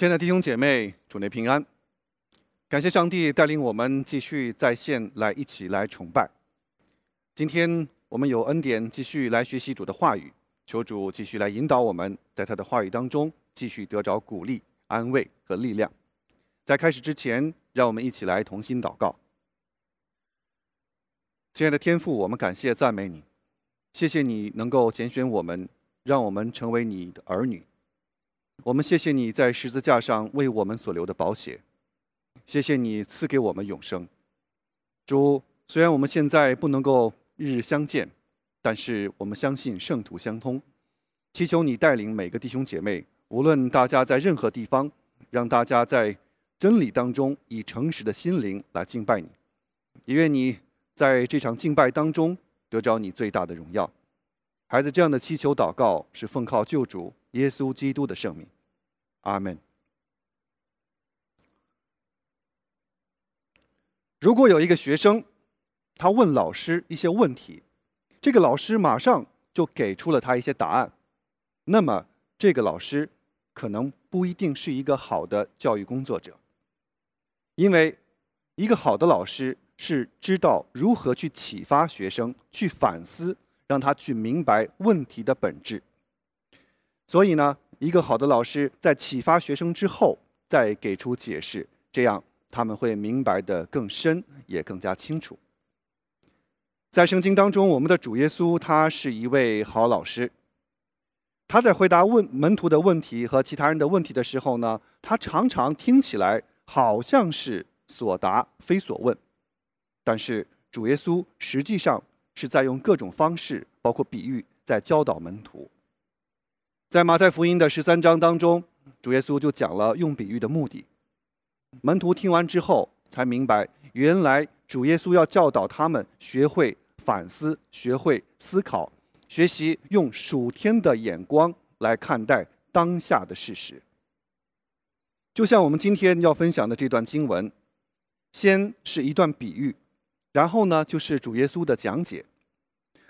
亲爱的弟兄姐妹，主内平安！感谢上帝带领我们继续在线来一起来崇拜。今天我们有恩典继续来学习主的话语，求主继续来引导我们，在他的话语当中继续得着鼓励、安慰和力量。在开始之前，让我们一起来同心祷告。亲爱的天父，我们感谢赞美你，谢谢你能够拣选我们，让我们成为你的儿女。我们谢谢你在十字架上为我们所留的宝血，谢谢你赐给我们永生。主，虽然我们现在不能够日日相见，但是我们相信圣徒相通，祈求你带领每个弟兄姐妹，无论大家在任何地方，让大家在真理当中以诚实的心灵来敬拜你，也愿你。在这场敬拜当中，得着你最大的荣耀，孩子，这样的祈求祷告是奉靠救主耶稣基督的圣名，阿门。如果有一个学生，他问老师一些问题，这个老师马上就给出了他一些答案，那么这个老师可能不一定是一个好的教育工作者，因为一个好的老师。是知道如何去启发学生去反思，让他去明白问题的本质。所以呢，一个好的老师在启发学生之后，再给出解释，这样他们会明白的更深，也更加清楚。在圣经当中，我们的主耶稣他是一位好老师。他在回答问门徒的问题和其他人的问题的时候呢，他常常听起来好像是所答非所问。但是主耶稣实际上是在用各种方式，包括比喻，在教导门徒。在马太福音的十三章当中，主耶稣就讲了用比喻的目的。门徒听完之后，才明白原来主耶稣要教导他们学会反思，学会思考，学习用属天的眼光来看待当下的事实。就像我们今天要分享的这段经文，先是一段比喻。然后呢，就是主耶稣的讲解。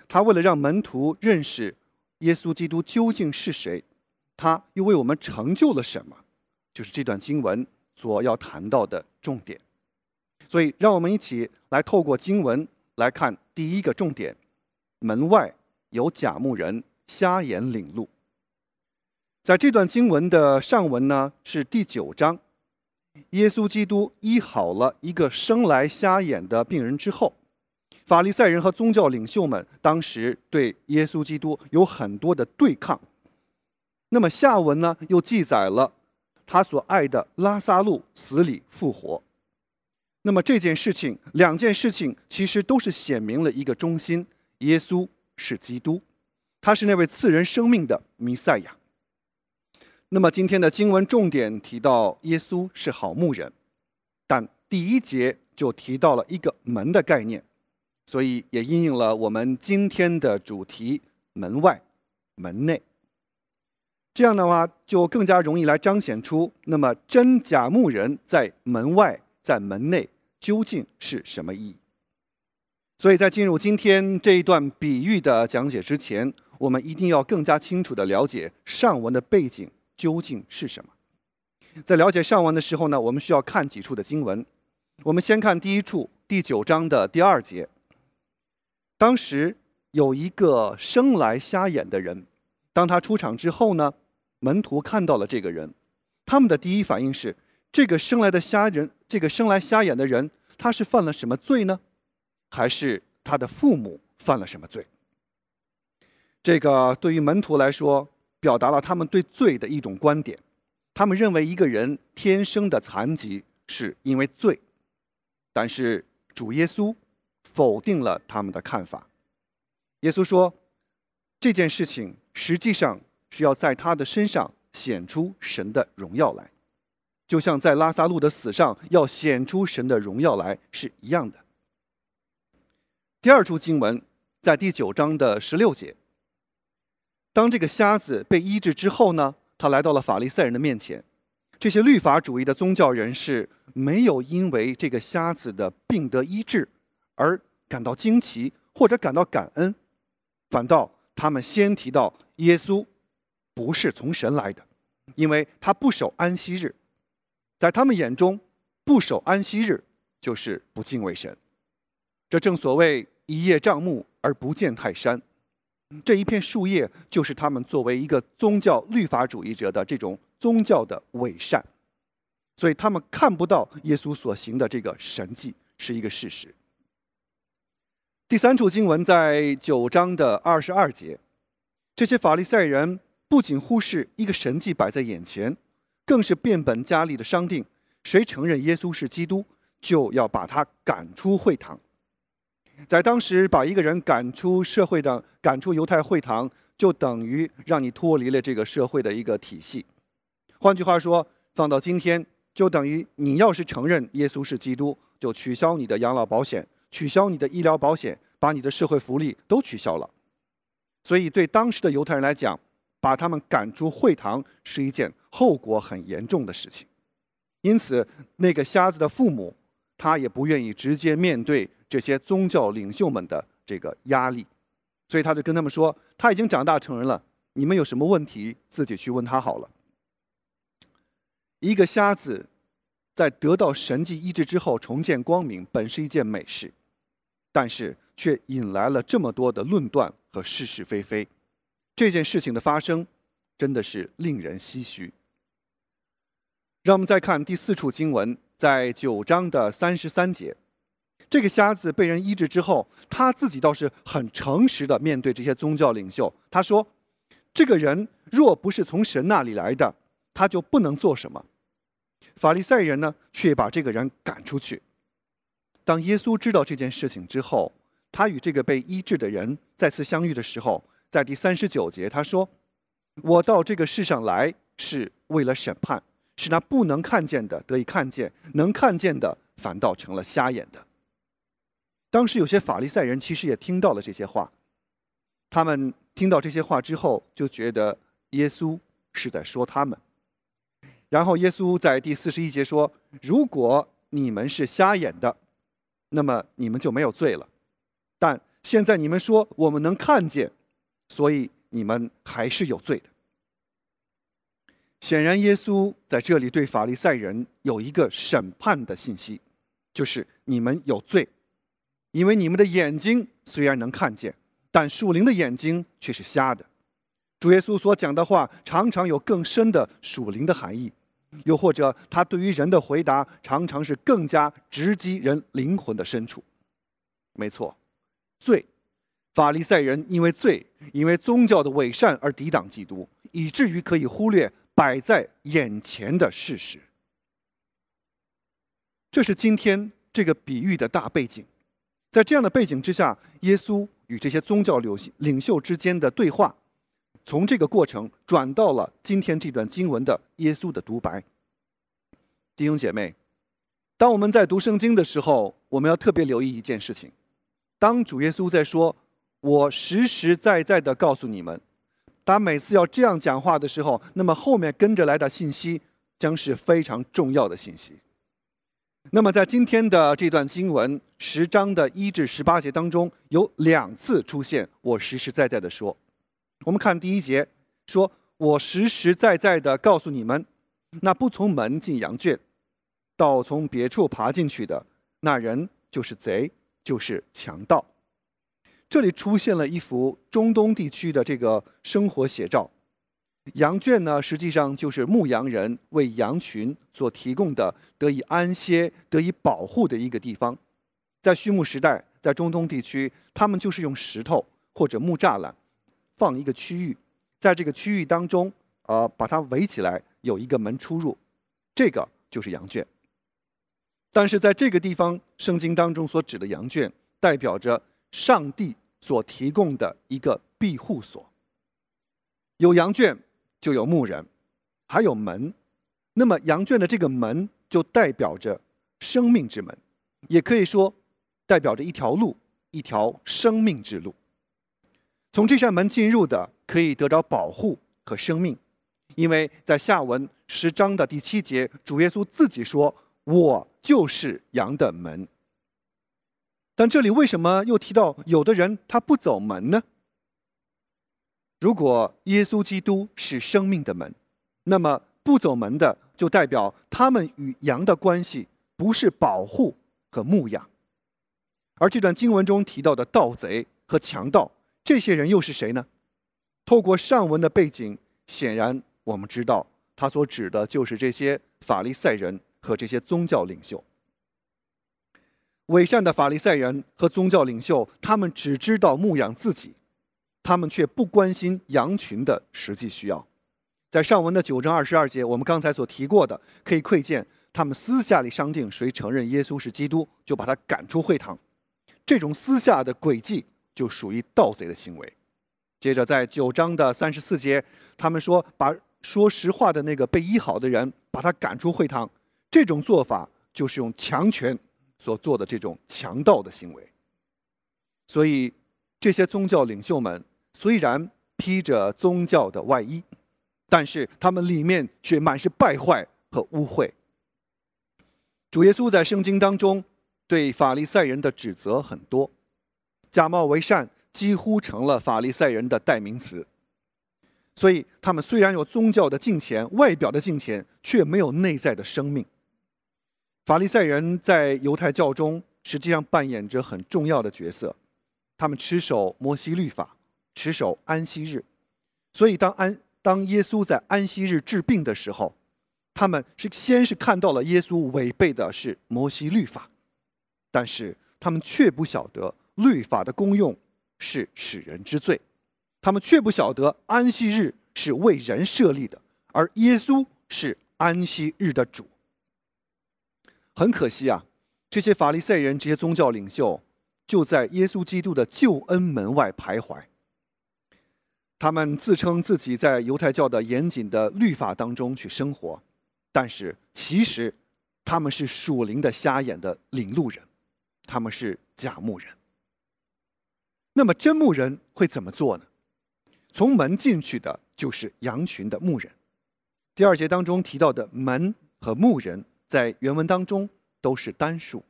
他为了让门徒认识耶稣基督究竟是谁，他又为我们成就了什么，就是这段经文所要谈到的重点。所以，让我们一起来透过经文来看第一个重点：门外有假牧人瞎眼领路。在这段经文的上文呢，是第九章。耶稣基督医好了一个生来瞎眼的病人之后，法利赛人和宗教领袖们当时对耶稣基督有很多的对抗。那么下文呢，又记载了他所爱的拉萨路死里复活。那么这件事情，两件事情其实都是显明了一个中心：耶稣是基督，他是那位赐人生命的弥赛亚。那么今天的经文重点提到耶稣是好牧人，但第一节就提到了一个门的概念，所以也应应了我们今天的主题：门外、门内。这样的话，就更加容易来彰显出那么真假牧人在门外、在门内究竟是什么意义。所以在进入今天这一段比喻的讲解之前，我们一定要更加清楚的了解上文的背景。究竟是什么？在了解上文的时候呢，我们需要看几处的经文。我们先看第一处，第九章的第二节。当时有一个生来瞎眼的人，当他出场之后呢，门徒看到了这个人，他们的第一反应是：这个生来的瞎人，这个生来瞎眼的人，他是犯了什么罪呢？还是他的父母犯了什么罪？这个对于门徒来说。表达了他们对罪的一种观点，他们认为一个人天生的残疾是因为罪，但是主耶稣否定了他们的看法。耶稣说，这件事情实际上是要在他的身上显出神的荣耀来，就像在拉萨路的死上要显出神的荣耀来是一样的。第二处经文在第九章的十六节。当这个瞎子被医治之后呢，他来到了法利赛人的面前。这些律法主义的宗教人士没有因为这个瞎子的病得医治而感到惊奇或者感到感恩，反倒他们先提到耶稣不是从神来的，因为他不守安息日，在他们眼中，不守安息日就是不敬畏神。这正所谓一叶障目而不见泰山。这一片树叶就是他们作为一个宗教律法主义者的这种宗教的伪善，所以他们看不到耶稣所行的这个神迹是一个事实。第三处经文在九章的二十二节，这些法利赛人不仅忽视一个神迹摆在眼前，更是变本加厉的商定：谁承认耶稣是基督，就要把他赶出会堂。在当时，把一个人赶出社会的、赶出犹太会堂，就等于让你脱离了这个社会的一个体系。换句话说，放到今天，就等于你要是承认耶稣是基督，就取消你的养老保险。取消你的医疗保险，把你的社会福利都取消了，所以对当时的犹太人来讲，把他们赶出会堂是一件后果很严重的事情。因此，那个瞎子的父母，他也不愿意直接面对这些宗教领袖们的这个压力，所以他就跟他们说：“他已经长大成人了，你们有什么问题自己去问他好了。”一个瞎子在得到神迹医治之后重见光明，本是一件美事。但是却引来了这么多的论断和是是非非，这件事情的发生真的是令人唏嘘。让我们再看第四处经文，在九章的三十三节，这个瞎子被人医治之后，他自己倒是很诚实的面对这些宗教领袖，他说：“这个人若不是从神那里来的，他就不能做什么。”法利赛人呢，却把这个人赶出去。当耶稣知道这件事情之后，他与这个被医治的人再次相遇的时候，在第三十九节他说：“我到这个世上来是为了审判，使那不能看见的得以看见，能看见的反倒成了瞎眼的。”当时有些法利赛人其实也听到了这些话，他们听到这些话之后，就觉得耶稣是在说他们。然后耶稣在第四十一节说：“如果你们是瞎眼的。”那么你们就没有罪了，但现在你们说我们能看见，所以你们还是有罪的。显然，耶稣在这里对法利赛人有一个审判的信息，就是你们有罪，因为你们的眼睛虽然能看见，但属灵的眼睛却是瞎的。主耶稣所讲的话常常有更深的属灵的含义。又或者，他对于人的回答常常是更加直击人灵魂的深处。没错，罪，法利赛人因为罪，因为宗教的伪善而抵挡基督，以至于可以忽略摆在眼前的事实。这是今天这个比喻的大背景。在这样的背景之下，耶稣与这些宗教领领袖之间的对话。从这个过程转到了今天这段经文的耶稣的独白。弟兄姐妹，当我们在读圣经的时候，我们要特别留意一件事情：当主耶稣在说“我实实在在的告诉你们”，他每次要这样讲话的时候，那么后面跟着来的信息将是非常重要的信息。那么在今天的这段经文十章的一至十八节当中，有两次出现“我实实在在的说”。我们看第一节，说：“我实实在在的告诉你们，那不从门进羊圈，倒从别处爬进去的那人就是贼，就是强盗。”这里出现了一幅中东地区的这个生活写照。羊圈呢，实际上就是牧羊人为羊群所提供的得以安歇、得以保护的一个地方。在畜牧时代，在中东地区，他们就是用石头或者木栅栏。放一个区域，在这个区域当中，呃，把它围起来，有一个门出入，这个就是羊圈。但是在这个地方，圣经当中所指的羊圈，代表着上帝所提供的一个庇护所。有羊圈，就有牧人，还有门。那么羊圈的这个门，就代表着生命之门，也可以说代表着一条路，一条生命之路。从这扇门进入的，可以得到保护和生命，因为在下文十章的第七节，主耶稣自己说：“我就是羊的门。”但这里为什么又提到有的人他不走门呢？如果耶稣基督是生命的门，那么不走门的就代表他们与羊的关系不是保护和牧养。而这段经文中提到的盗贼和强盗，这些人又是谁呢？透过上文的背景，显然我们知道，他所指的就是这些法利赛人和这些宗教领袖。伪善的法利赛人和宗教领袖，他们只知道牧养自己，他们却不关心羊群的实际需要。在上文的九章二十二节，我们刚才所提过的，可以窥见他们私下里商定，谁承认耶稣是基督，就把他赶出会堂。这种私下的诡计，就属于盗贼的行为。接着，在九章的三十四节，他们说把说实话的那个被医好的人，把他赶出会堂。这种做法就是用强权。所做的这种强盗的行为，所以这些宗教领袖们虽然披着宗教的外衣，但是他们里面却满是败坏和污秽。主耶稣在圣经当中对法利赛人的指责很多，假冒为善几乎成了法利赛人的代名词。所以他们虽然有宗教的敬虔、外表的敬虔，却没有内在的生命。法利赛人在犹太教中实际上扮演着很重要的角色，他们持守摩西律法，持守安息日，所以当安当耶稣在安息日治病的时候，他们是先是看到了耶稣违背的是摩西律法，但是他们却不晓得律法的功用是使人之罪，他们却不晓得安息日是为人设立的，而耶稣是安息日的主。很可惜啊，这些法利赛人、这些宗教领袖，就在耶稣基督的救恩门外徘徊。他们自称自己在犹太教的严谨的律法当中去生活，但是其实他们是属灵的瞎眼的领路人，他们是假牧人。那么真牧人会怎么做呢？从门进去的就是羊群的牧人。第二节当中提到的门和牧人。在原文当中都是单数，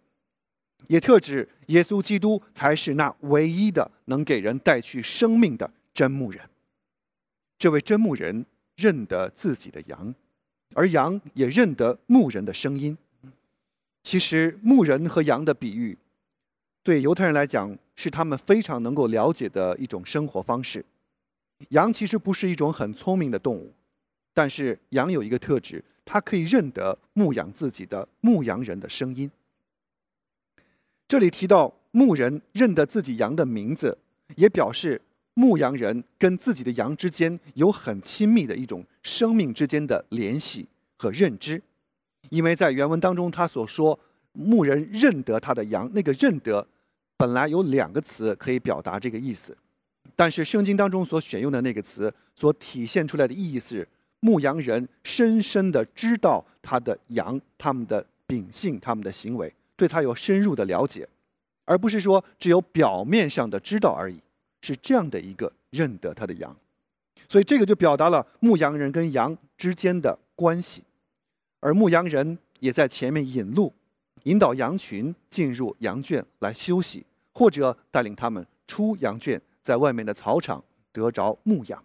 也特指耶稣基督才是那唯一的能给人带去生命的真牧人。这位真牧人认得自己的羊，而羊也认得牧人的声音。其实牧人和羊的比喻，对犹太人来讲是他们非常能够了解的一种生活方式。羊其实不是一种很聪明的动物，但是羊有一个特质。它可以认得牧养自己的牧羊人的声音。这里提到牧人认得自己羊的名字，也表示牧羊人跟自己的羊之间有很亲密的一种生命之间的联系和认知。因为在原文当中，他所说牧人认得他的羊，那个认得本来有两个词可以表达这个意思，但是圣经当中所选用的那个词所体现出来的意义是。牧羊人深深的知道他的羊，他们的秉性，他们的行为，对他有深入的了解，而不是说只有表面上的知道而已，是这样的一个认得他的羊，所以这个就表达了牧羊人跟羊之间的关系，而牧羊人也在前面引路，引导羊群进入羊圈来休息，或者带领他们出羊圈，在外面的草场得着牧养，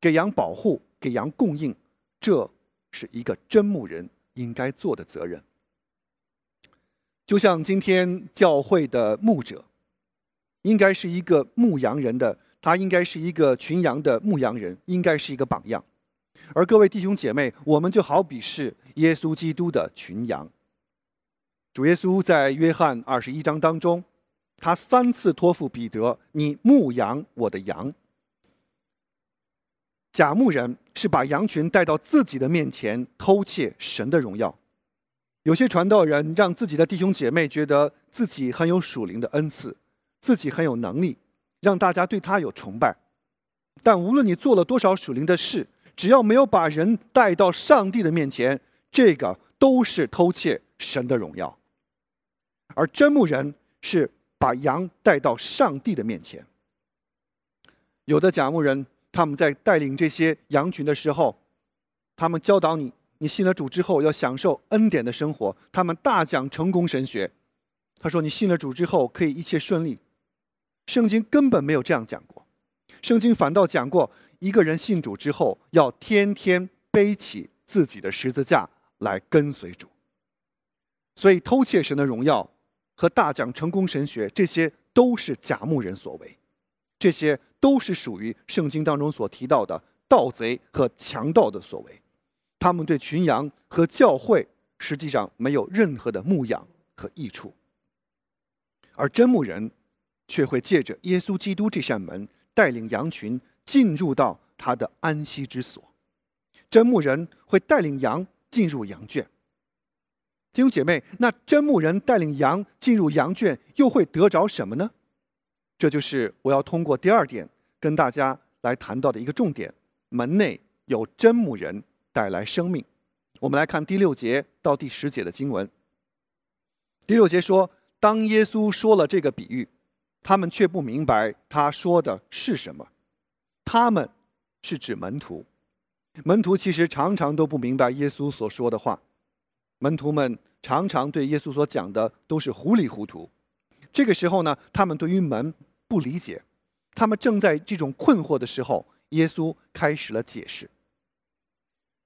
给羊保护。给羊供应，这是一个真牧人应该做的责任。就像今天教会的牧者，应该是一个牧羊人的，他应该是一个群羊的牧羊人，应该是一个榜样。而各位弟兄姐妹，我们就好比是耶稣基督的群羊。主耶稣在约翰二十一章当中，他三次托付彼得：“你牧羊我的羊。”假牧人是把羊群带到自己的面前偷窃神的荣耀。有些传道人让自己的弟兄姐妹觉得自己很有属灵的恩赐，自己很有能力，让大家对他有崇拜。但无论你做了多少属灵的事，只要没有把人带到上帝的面前，这个都是偷窃神的荣耀。而真牧人是把羊带到上帝的面前。有的假牧人。他们在带领这些羊群的时候，他们教导你：你信了主之后要享受恩典的生活。他们大讲成功神学。他说：“你信了主之后可以一切顺利。”圣经根本没有这样讲过。圣经反倒讲过，一个人信主之后要天天背起自己的十字架来跟随主。所以偷窃神的荣耀和大讲成功神学，这些都是假牧人所为，这些都是属于圣经当中所提到的盗贼和强盗的所为。他们对群羊和教会实际上没有任何的牧养和益处，而真牧人却会借着耶稣基督这扇门，带领羊群进入到他的安息之所。真牧人会带领羊进入羊圈。弟兄姐妹，那真牧人带领羊进入羊圈，又会得着什么呢？这就是我要通过第二点跟大家来谈到的一个重点：门内有真牧人。带来生命。我们来看第六节到第十节的经文。第六节说：“当耶稣说了这个比喻，他们却不明白他说的是什么。他们是指门徒。门徒其实常常都不明白耶稣所说的话。门徒们常常对耶稣所讲的都是糊里糊涂。这个时候呢，他们对于门不理解。他们正在这种困惑的时候，耶稣开始了解释。”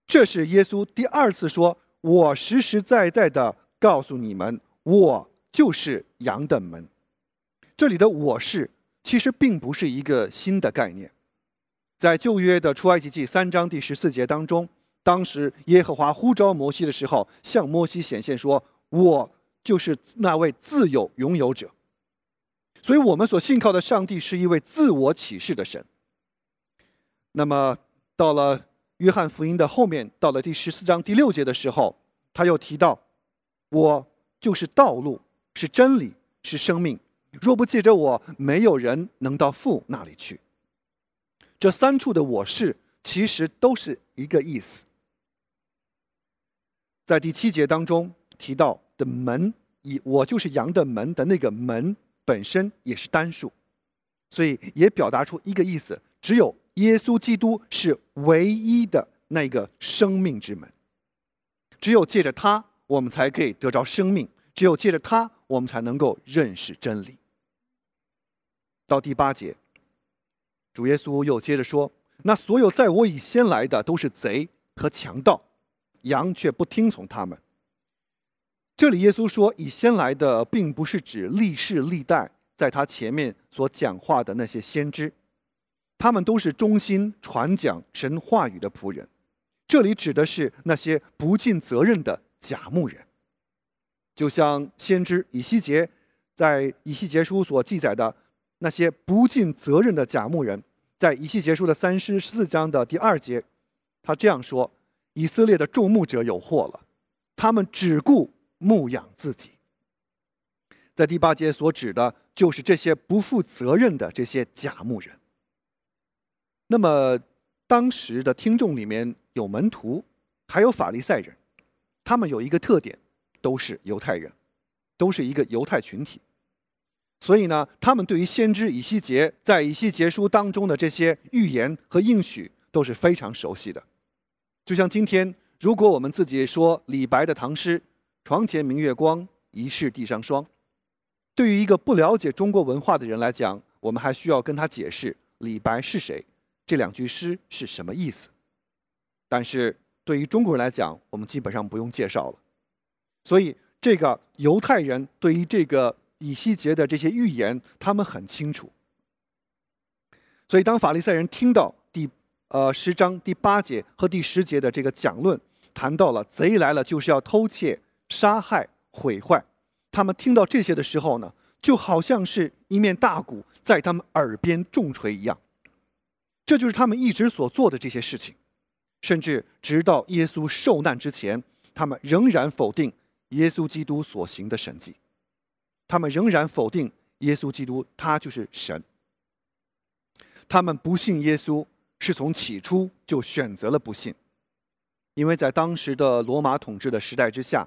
这是耶稣第二次说：“我实实在在的告诉你们，我就是羊的门。”这里的“我是”其实并不是一个新的概念，在旧约的出埃及记三章第十四节当中，当时耶和华呼召摩西的时候，向摩西显现说：“我就是那位自有拥有者。”所以，我们所信靠的上帝是一位自我启示的神。那么，到了。约翰福音的后面，到了第十四章第六节的时候，他又提到：“我就是道路，是真理，是生命。若不借着我，没有人能到父那里去。”这三处的“我是”其实都是一个意思。在第七节当中提到的“门”，以“我就是羊的门”的那个“门”本身也是单数，所以也表达出一个意思：只有。耶稣基督是唯一的那个生命之门，只有借着他，我们才可以得着生命；只有借着他，我们才能够认识真理。到第八节，主耶稣又接着说：“那所有在我以先来的都是贼和强盗，羊却不听从他们。”这里耶稣说“以先来的”，并不是指历世历代在他前面所讲话的那些先知。他们都是忠心传讲神话语的仆人，这里指的是那些不尽责任的假牧人，就像先知以西结在以西结书所记载的那些不尽责任的假牧人，在以西结书的三十四章的第二节，他这样说：“以色列的众牧者有祸了，他们只顾牧养自己。”在第八节所指的就是这些不负责任的这些假牧人。那么，当时的听众里面有门徒，还有法利赛人，他们有一个特点，都是犹太人，都是一个犹太群体。所以呢，他们对于先知以西结在以西结书当中的这些预言和应许都是非常熟悉的。就像今天，如果我们自己说李白的唐诗“床前明月光，疑是地上霜”，对于一个不了解中国文化的人来讲，我们还需要跟他解释李白是谁。这两句诗是什么意思？但是对于中国人来讲，我们基本上不用介绍了。所以，这个犹太人对于这个以西结的这些预言，他们很清楚。所以，当法利赛人听到呃十章第八节和第十节的这个讲论，谈到了贼来了就是要偷窃、杀害、毁坏，他们听到这些的时候呢，就好像是一面大鼓在他们耳边重锤一样。这就是他们一直所做的这些事情，甚至直到耶稣受难之前，他们仍然否定耶稣基督所行的神迹，他们仍然否定耶稣基督他就是神。他们不信耶稣，是从起初就选择了不信，因为在当时的罗马统治的时代之下，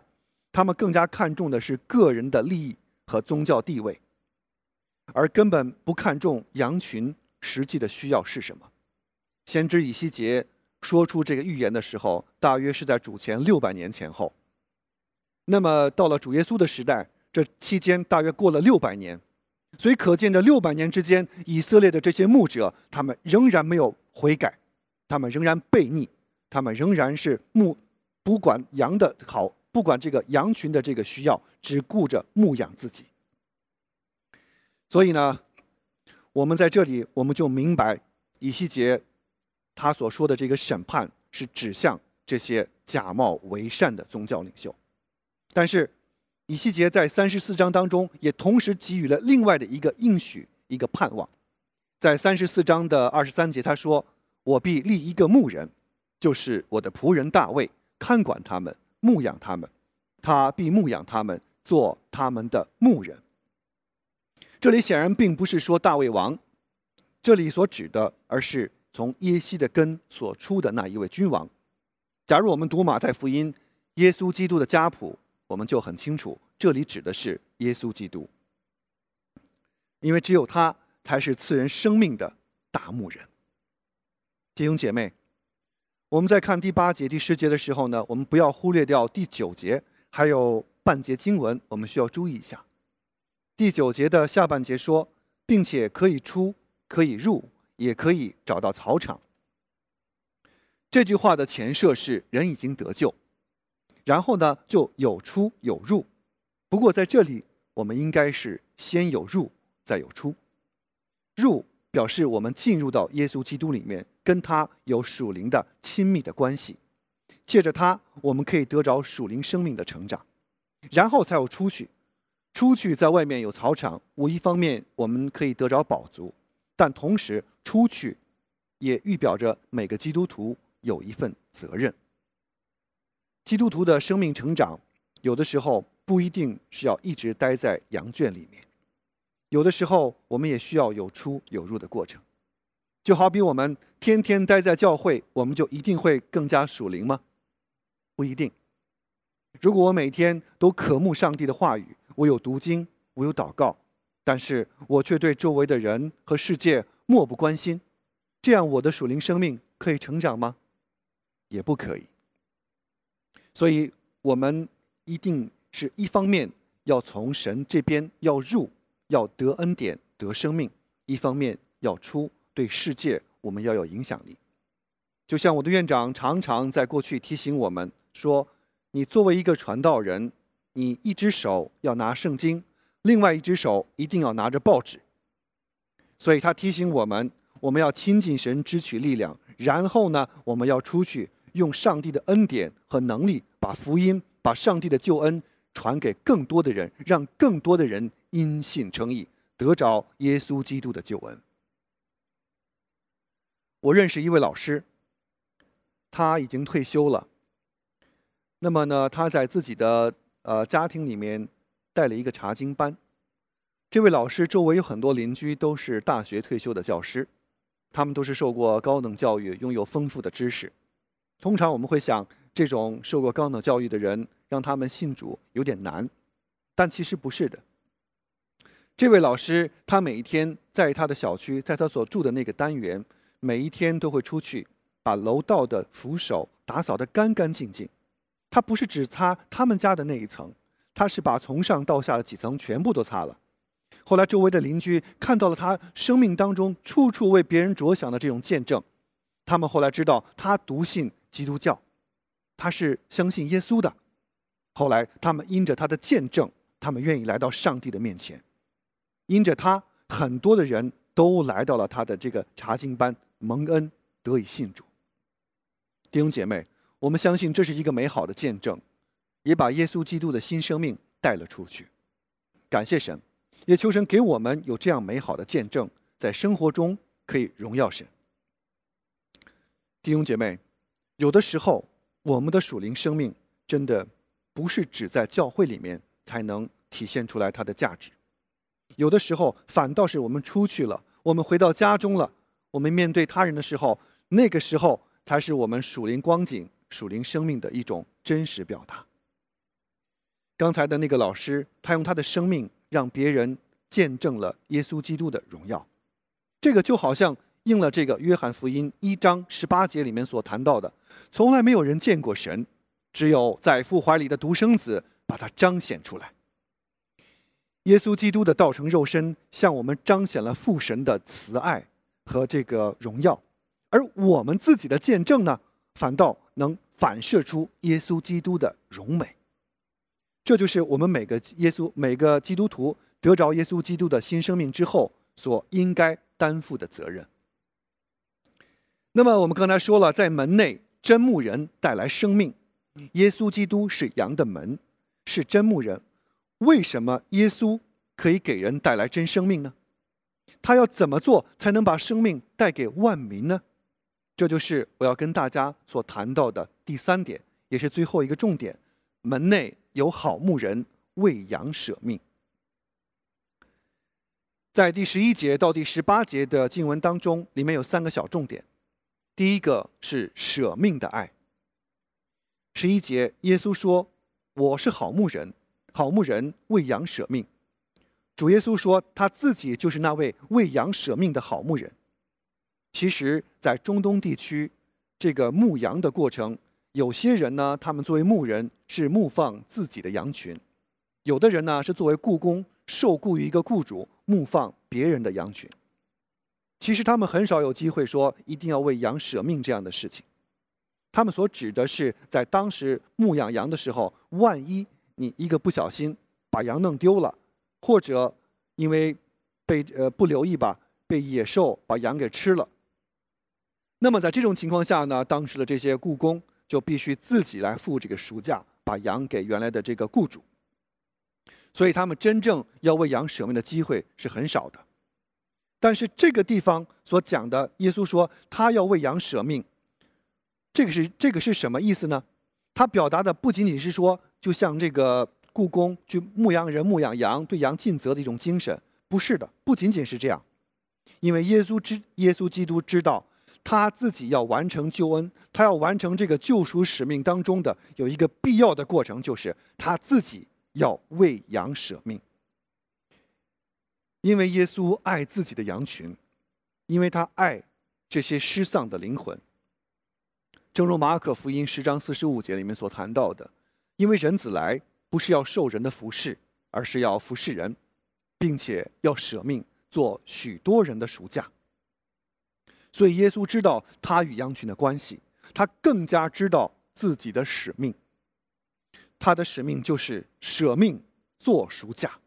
他们更加看重的是个人的利益和宗教地位，而根本不看重羊群。实际的需要是什么？先知以西结说出这个预言的时候，大约是在主前六百年前后。那么到了主耶稣的时代，这期间大约过了六百年，所以可见这六百年之间，以色列的这些牧者，他们仍然没有悔改，他们仍然悖逆，他们仍然是牧不管羊的好，不管这个羊群的这个需要，只顾着牧养自己。所以呢，我们在这里我们就明白以西结他所说的这个审判是指向这些假冒为善的宗教领袖。但是以西结在三十四章当中也同时给予了另外的一个应许，一个盼望。在三十四章的二十三节，他说：“我必立一个牧人，就是我的仆人大卫，看管他们，牧养他们。他必牧养他们，做他们的牧人。”这里显然并不是说大卫王，这里所指的，而是从耶西的根所出的那一位君王。假如我们读马太福音，耶稣基督的家谱，我们就很清楚，这里指的是耶稣基督，因为只有他才是赐人生命的大牧人。弟兄姐妹，我们在看第八节、第十节的时候呢，我们不要忽略掉第九节，还有半节经文，我们需要注意一下。第九节的下半节说，并且可以出，可以入，也可以找到草场。这句话的前设是人已经得救，然后呢就有出有入。不过在这里，我们应该是先有入，再有出。入表示我们进入到耶稣基督里面，跟他有属灵的亲密的关系，借着他，我们可以得着属灵生命的成长，然后才有出去。出去在外面有草场，我一方面我们可以得着饱足，但同时出去，也预表着每个基督徒有一份责任。基督徒的生命成长，有的时候不一定是要一直待在羊圈里面，有的时候我们也需要有出有入的过程。就好比我们天天待在教会，我们就一定会更加属灵吗？不一定。如果我每天都渴慕上帝的话语，我有读经，我有祷告，但是我却对周围的人和世界漠不关心，这样我的属灵生命可以成长吗？也不可以。所以，我们一定是一方面要从神这边要入，要得恩典得生命；一方面要出，对世界我们要有影响力。就像我的院长常常在过去提醒我们说：“你作为一个传道人。”你一只手要拿圣经，另外一只手一定要拿着报纸。所以他提醒我们，我们要亲近神，支取力量。然后呢，我们要出去，用上帝的恩典和能力，把福音、把上帝的救恩传给更多的人，让更多的人因信称义，得着耶稣基督的救恩。我认识一位老师，他已经退休了。那么呢，他在自己的呃，家庭里面带了一个查经班。这位老师周围有很多邻居，都是大学退休的教师，他们都是受过高等教育，拥有丰富的知识。通常我们会想，这种受过高等教育的人，让他们信主有点难，但其实不是的。这位老师他每一天在他的小区，在他所住的那个单元，每一天都会出去把楼道的扶手打扫得干干净净。他不是只擦他们家的那一层，他是把从上到下的几层全部都擦了。后来周围的邻居看到了他生命当中处处为别人着想的这种见证，他们后来知道他笃信基督教，他是相信耶稣的。后来他们因着他的见证，他们愿意来到上帝的面前，因着他，很多的人都来到了他的这个查经班蒙恩得以信主。弟兄姐妹。我们相信这是一个美好的见证，也把耶稣基督的新生命带了出去。感谢神，也求神给我们有这样美好的见证，在生活中可以荣耀神。弟兄姐妹，有的时候我们的属灵生命真的不是只在教会里面才能体现出来它的价值，有的时候反倒是我们出去了，我们回到家中了，我们面对他人的时候，那个时候才是我们属灵光景。属灵生命的一种真实表达。刚才的那个老师，他用他的生命让别人见证了耶稣基督的荣耀，这个就好像应了这个约翰福音一章十八节里面所谈到的：从来没有人见过神，只有在父怀里的独生子把他彰显出来。耶稣基督的道成肉身，向我们彰显了父神的慈爱和这个荣耀，而我们自己的见证呢？反倒能反射出耶稣基督的荣美。这就是我们每个耶稣每个基督徒得着耶稣基督的新生命之后所应该担负的责任。那么我们刚才说了，在门内真牧人带来生命，耶稣基督是羊的门，是真牧人。为什么耶稣可以给人带来真生命呢？他要怎么做才能把生命带给万民呢？这就是我要跟大家所谈到的第三点，也是最后一个重点：门内。有好牧人为羊舍命，在第十一节到第十八节的经文当中，里面有三个小重点。第一个是舍命的爱。十一节，耶稣说：“我是好牧人，好牧人为羊舍命。”主耶稣说，他自己就是那位为羊舍命的好牧人。其实，在中东地区，这个牧羊的过程。有些人呢，他们作为牧人是牧放自己的羊群；有的人呢是作为雇工，受雇于一个雇主牧放别人的羊群。其实他们很少有机会说一定要为羊舍命这样的事情。他们所指的是在当时牧养羊的时候，万一你一个不小心把羊弄丢了，或者因为被呃不留意吧，被野兽把羊给吃了，那么在这种情况下呢，当时的这些雇工。就必须自己来付这个赎价，把羊给原来的这个雇主。所以他们真正要为羊舍命的机会是很少的。但是这个地方所讲的，耶稣说他要为羊舍命，这个是这个是什么意思呢？他表达的不仅仅是说，就像这个故宫去牧羊人牧养羊，对羊尽责的一种精神，不是的，不仅仅是这样，因为耶稣知耶稣基督知道。他自己要完成救恩，他要完成这个救赎使命当中的有一个必要的过程，就是他自己要为羊舍命。因为耶稣爱自己的羊群，因为他爱这些失丧的灵魂。正如马可福音十章四十五节里面所谈到的，因为人子来不是要受人的服侍，而是要服侍人，并且要舍命做许多人的赎价。所以，耶稣知道他与羊群的关系，他更加知道自己的使命。他的使命就是舍命做赎价。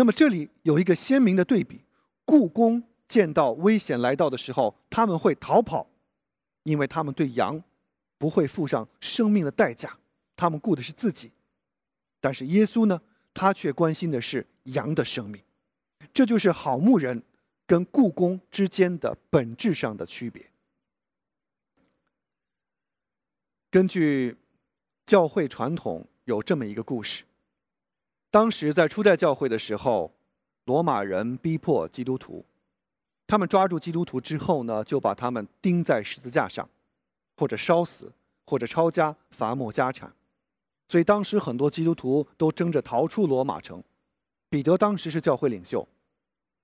那么，这里有一个鲜明的对比：故宫见到危险来到的时候，他们会逃跑，因为他们对羊不会付上生命的代价，他们顾的是自己。但是，耶稣呢，他却关心的是羊的生命。这就是好牧人。跟故宫之间的本质上的区别。根据教会传统，有这么一个故事：当时在初代教会的时候，罗马人逼迫基督徒，他们抓住基督徒之后呢，就把他们钉在十字架上，或者烧死，或者抄家罚没家产。所以当时很多基督徒都争着逃出罗马城。彼得当时是教会领袖。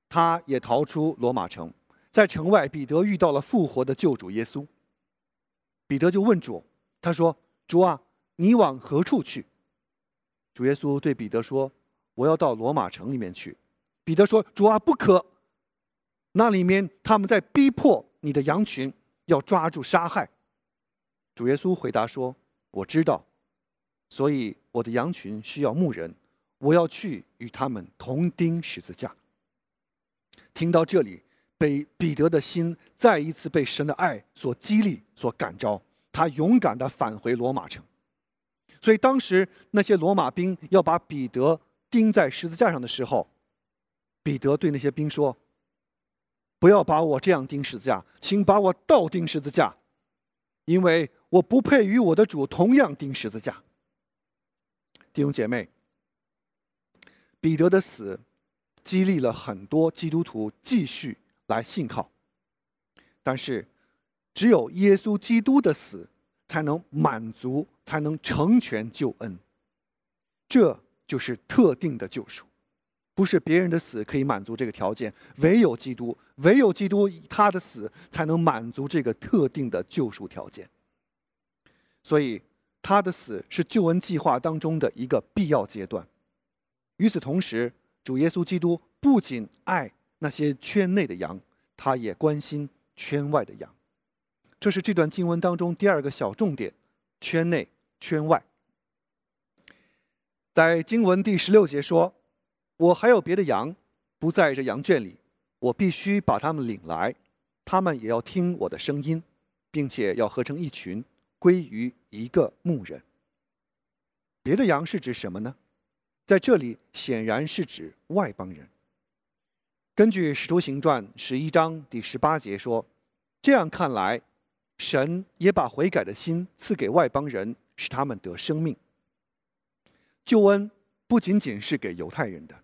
他也逃出罗马城，在城外，彼得遇到了复活的救主耶稣。彼得就问主：“他说，主啊，你往何处去？”主耶稣对彼得说：“我要到罗马城里面去。”彼得说：“主啊，不可！那里面他们在逼迫你的羊群，要抓住杀害。”主耶稣回答说：“我知道，所以我的羊群需要牧人，我要去与他们同钉十字架。”听到这里，被彼得的心再一次被神的爱所激励、所感召，他勇敢地返回罗马城。所以当时那些罗马兵要把彼得钉在十字架上的时候，彼得对那些兵说：“不要把我这样钉十字架，请把我倒钉十字架，因为我不配与我的主同样钉十字架。”弟兄姐妹，彼得的死。激励了很多基督徒继续来信靠，但是，只有耶稣基督的死才能满足，才能成全救恩。这就是特定的救赎，不是别人的死可以满足这个条件，唯有基督，唯有基督他的死才能满足这个特定的救赎条件。所以，他的死是救恩计划当中的一个必要阶段。与此同时，主耶稣基督不仅爱那些圈内的羊，他也关心圈外的羊。这是这段经文当中第二个小重点：圈内、圈外。在经文第十六节说：“我还有别的羊，不在这羊圈里，我必须把他们领来，他们也要听我的声音，并且要合成一群，归于一个牧人。”别的羊是指什么呢？在这里显然是指外邦人。根据《使徒行传》十一章第十八节说：“这样看来，神也把悔改的心赐给外邦人，使他们得生命。救恩不仅仅是给犹太人的，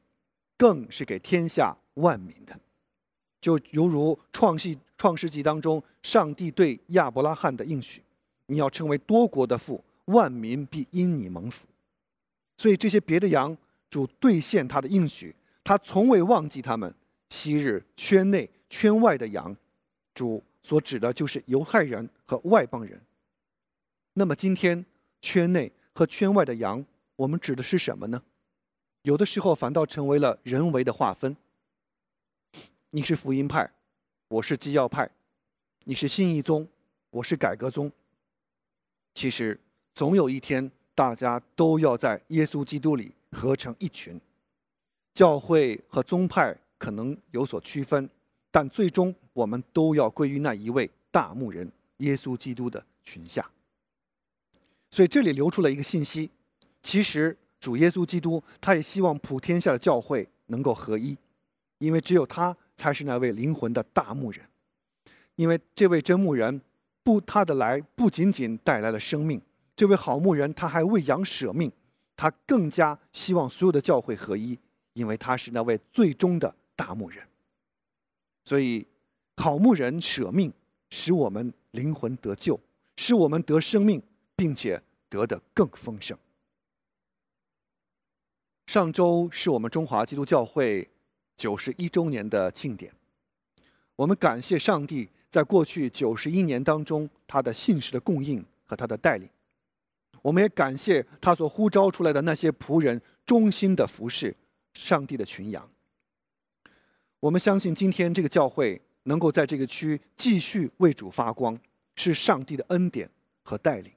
更是给天下万民的。就犹如创世创世纪当中，上帝对亚伯拉罕的应许：‘你要成为多国的父，万民必因你蒙福。’”所以这些别的羊主兑现他的应许，他从未忘记他们。昔日圈内圈外的羊，主所指的就是犹太人和外邦人。那么今天圈内和圈外的羊，我们指的是什么呢？有的时候反倒成为了人为的划分。你是福音派，我是基要派；你是新义宗，我是改革宗。其实总有一天。大家都要在耶稣基督里合成一群，教会和宗派可能有所区分，但最终我们都要归于那一位大牧人耶稣基督的群下。所以这里流出了一个信息：其实主耶稣基督他也希望普天下的教会能够合一，因为只有他才是那位灵魂的大牧人。因为这位真牧人不他的来不仅仅带来了生命。这位好牧人，他还为羊舍命，他更加希望所有的教会合一，因为他是那位最终的大牧人。所以，好牧人舍命，使我们灵魂得救，使我们得生命，并且得的更丰盛。上周是我们中华基督教会九十一周年的庆典，我们感谢上帝在过去九十一年当中他的信实的供应和他的带领。我们也感谢他所呼召出来的那些仆人忠心的服侍上帝的群羊。我们相信今天这个教会能够在这个区继续为主发光，是上帝的恩典和带领。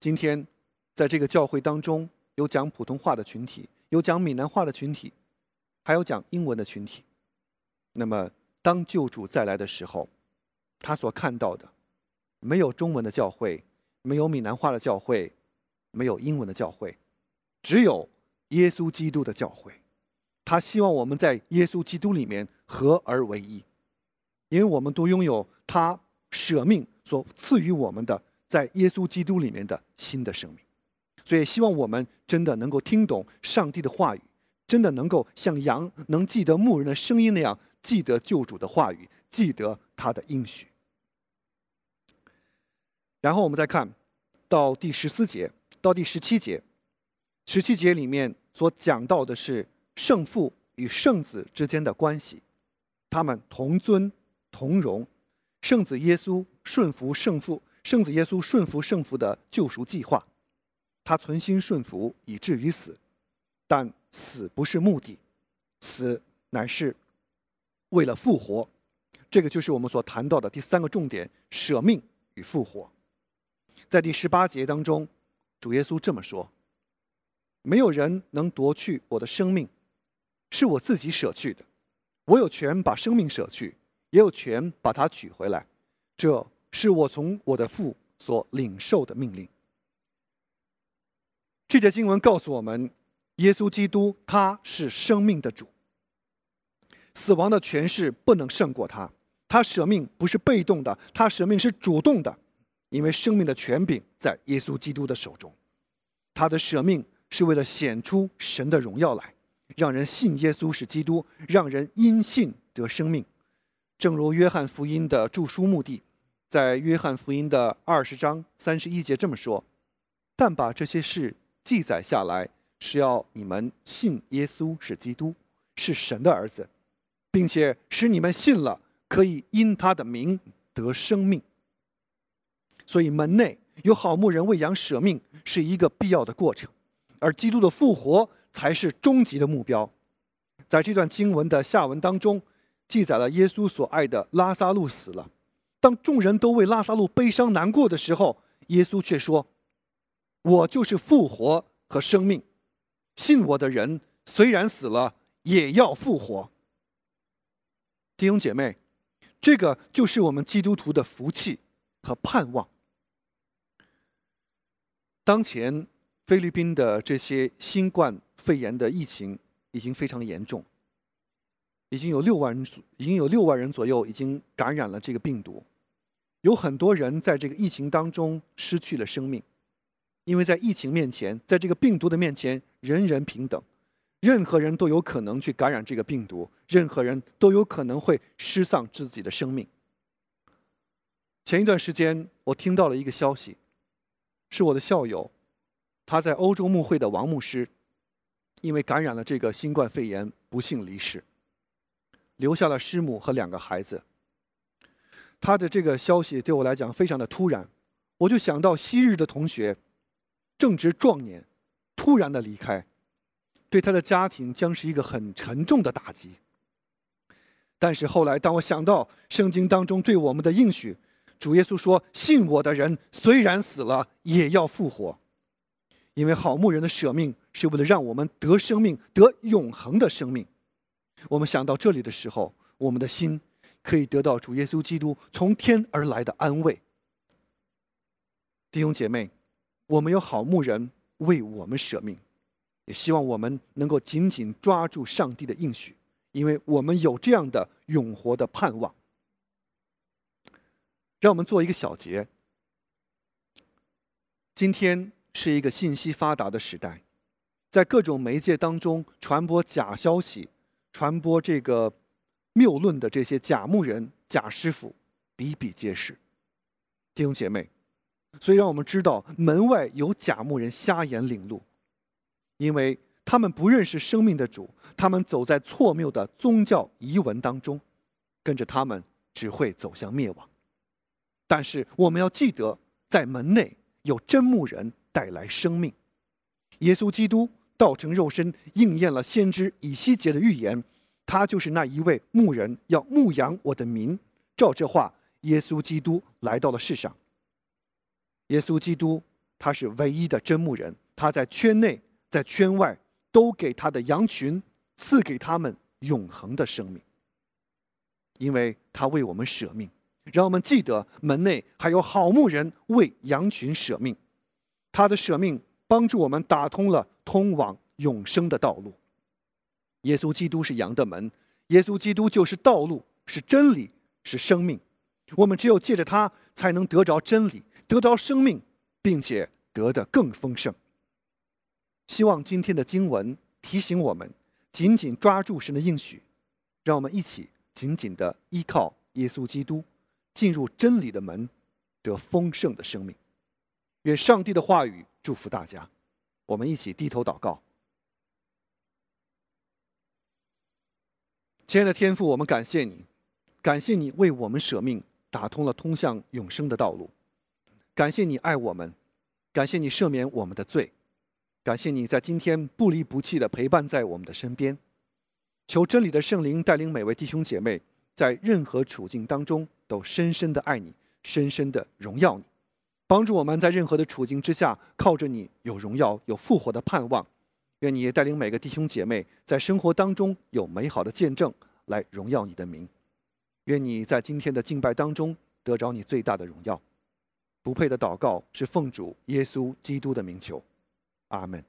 今天在这个教会当中，有讲普通话的群体，有讲闽南话的群体，还有讲英文的群体。那么，当救主再来的时候，他所看到的没有中文的教会。没有闽南话的教会，没有英文的教会，只有耶稣基督的教会。他希望我们在耶稣基督里面合而为一，因为我们都拥有他舍命所赐予我们的在耶稣基督里面的新的生命。所以，希望我们真的能够听懂上帝的话语，真的能够像羊能记得牧人的声音那样记得救主的话语，记得他的应许。然后我们再看，到第十四节到第十七节，十七节里面所讲到的是圣父与圣子之间的关系，他们同尊同荣，圣子耶稣顺服圣父，圣子耶稣顺服圣父的救赎计划，他存心顺服以至于死，但死不是目的，死乃是为了复活，这个就是我们所谈到的第三个重点：舍命与复活。在第十八节当中，主耶稣这么说：“没有人能夺去我的生命，是我自己舍去的。我有权把生命舍去，也有权把它取回来。这是我从我的父所领受的命令。”这节经文告诉我们，耶稣基督他是生命的主，死亡的权势不能胜过他。他舍命不是被动的，他舍命是主动的。因为生命的权柄在耶稣基督的手中，他的舍命是为了显出神的荣耀来，让人信耶稣是基督，让人因信得生命。正如约翰福音的著书目的，在约翰福音的二十章三十一节这么说：“但把这些事记载下来，是要你们信耶稣是基督，是神的儿子，并且使你们信了，可以因他的名得生命。”所以，门内有好牧人为羊舍命是一个必要的过程，而基督的复活才是终极的目标。在这段经文的下文当中，记载了耶稣所爱的拉萨路死了，当众人都为拉萨路悲伤难过的时候，耶稣却说：“我就是复活和生命，信我的人虽然死了，也要复活。”弟兄姐妹，这个就是我们基督徒的福气和盼望。当前菲律宾的这些新冠肺炎的疫情已经非常严重，已经有六万人，已经有六万人左右已经感染了这个病毒。有很多人在这个疫情当中失去了生命，因为在疫情面前，在这个病毒的面前，人人平等，任何人都有可能去感染这个病毒，任何人都有可能会失丧自己的生命。前一段时间，我听到了一个消息，是我的校友，他在欧洲牧会的王牧师，因为感染了这个新冠肺炎，不幸离世，留下了师母和两个孩子。他的这个消息对我来讲非常的突然，我就想到昔日的同学，正值壮年，突然的离开，对他的家庭将是一个很沉重的打击。但是后来，当我想到圣经当中对我们的应许，主耶稣说：“信我的人虽然死了，也要复活。”因为好牧人的舍命是为了让我们得生命，得永恒的生命。我们想到这里的时候，我们的心。可以得到主耶稣基督从天而来的安慰，弟兄姐妹，我们有好牧人为我们舍命，也希望我们能够紧紧抓住上帝的应许，因为我们有这样的永活的盼望。让我们做一个小结。今天是一个信息发达的时代，在各种媒介当中传播假消息，传播这个。谬论的这些假牧人、假师傅比比皆是，弟兄姐妹，所以让我们知道门外有假牧人瞎眼领路，因为他们不认识生命的主，他们走在错谬的宗教遗文当中，跟着他们只会走向灭亡。但是我们要记得，在门内有真牧人带来生命，耶稣基督道成肉身，应验了先知以西结的预言。他就是那一位牧人，要牧养我的民。照这话，耶稣基督来到了世上。耶稣基督他是唯一的真牧人，他在圈内，在圈外，都给他的羊群赐给他们永恒的生命，因为他为我们舍命。让我们记得，门内还有好牧人为羊群舍命，他的舍命帮助我们打通了通往永生的道路。耶稣基督是羊的门，耶稣基督就是道路，是真理，是生命。我们只有借着他，才能得着真理，得着生命，并且得的更丰盛。希望今天的经文提醒我们，紧紧抓住神的应许，让我们一起紧紧的依靠耶稣基督，进入真理的门，得丰盛的生命。愿上帝的话语祝福大家。我们一起低头祷告。亲爱的天父，我们感谢你，感谢你为我们舍命，打通了通向永生的道路。感谢你爱我们，感谢你赦免我们的罪，感谢你在今天不离不弃的陪伴在我们的身边。求真理的圣灵带领每位弟兄姐妹，在任何处境当中都深深的爱你，深深的荣耀你，帮助我们在任何的处境之下，靠着你有荣耀、有复活的盼望。愿你也带领每个弟兄姐妹在生活当中有美好的见证，来荣耀你的名。愿你在今天的敬拜当中得着你最大的荣耀。不配的祷告是奉主耶稣基督的名求，阿门。